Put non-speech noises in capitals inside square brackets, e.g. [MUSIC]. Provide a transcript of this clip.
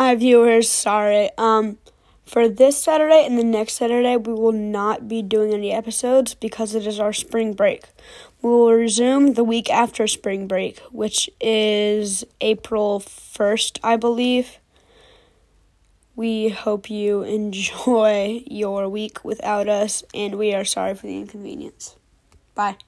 Hi viewers, sorry. Um for this Saturday and the next Saturday we will not be doing any episodes because it is our spring break. We will resume the week after spring break, which is April 1st, I believe. We hope you [LAUGHS] enjoy your week without us and we are sorry for the inconvenience. Bye.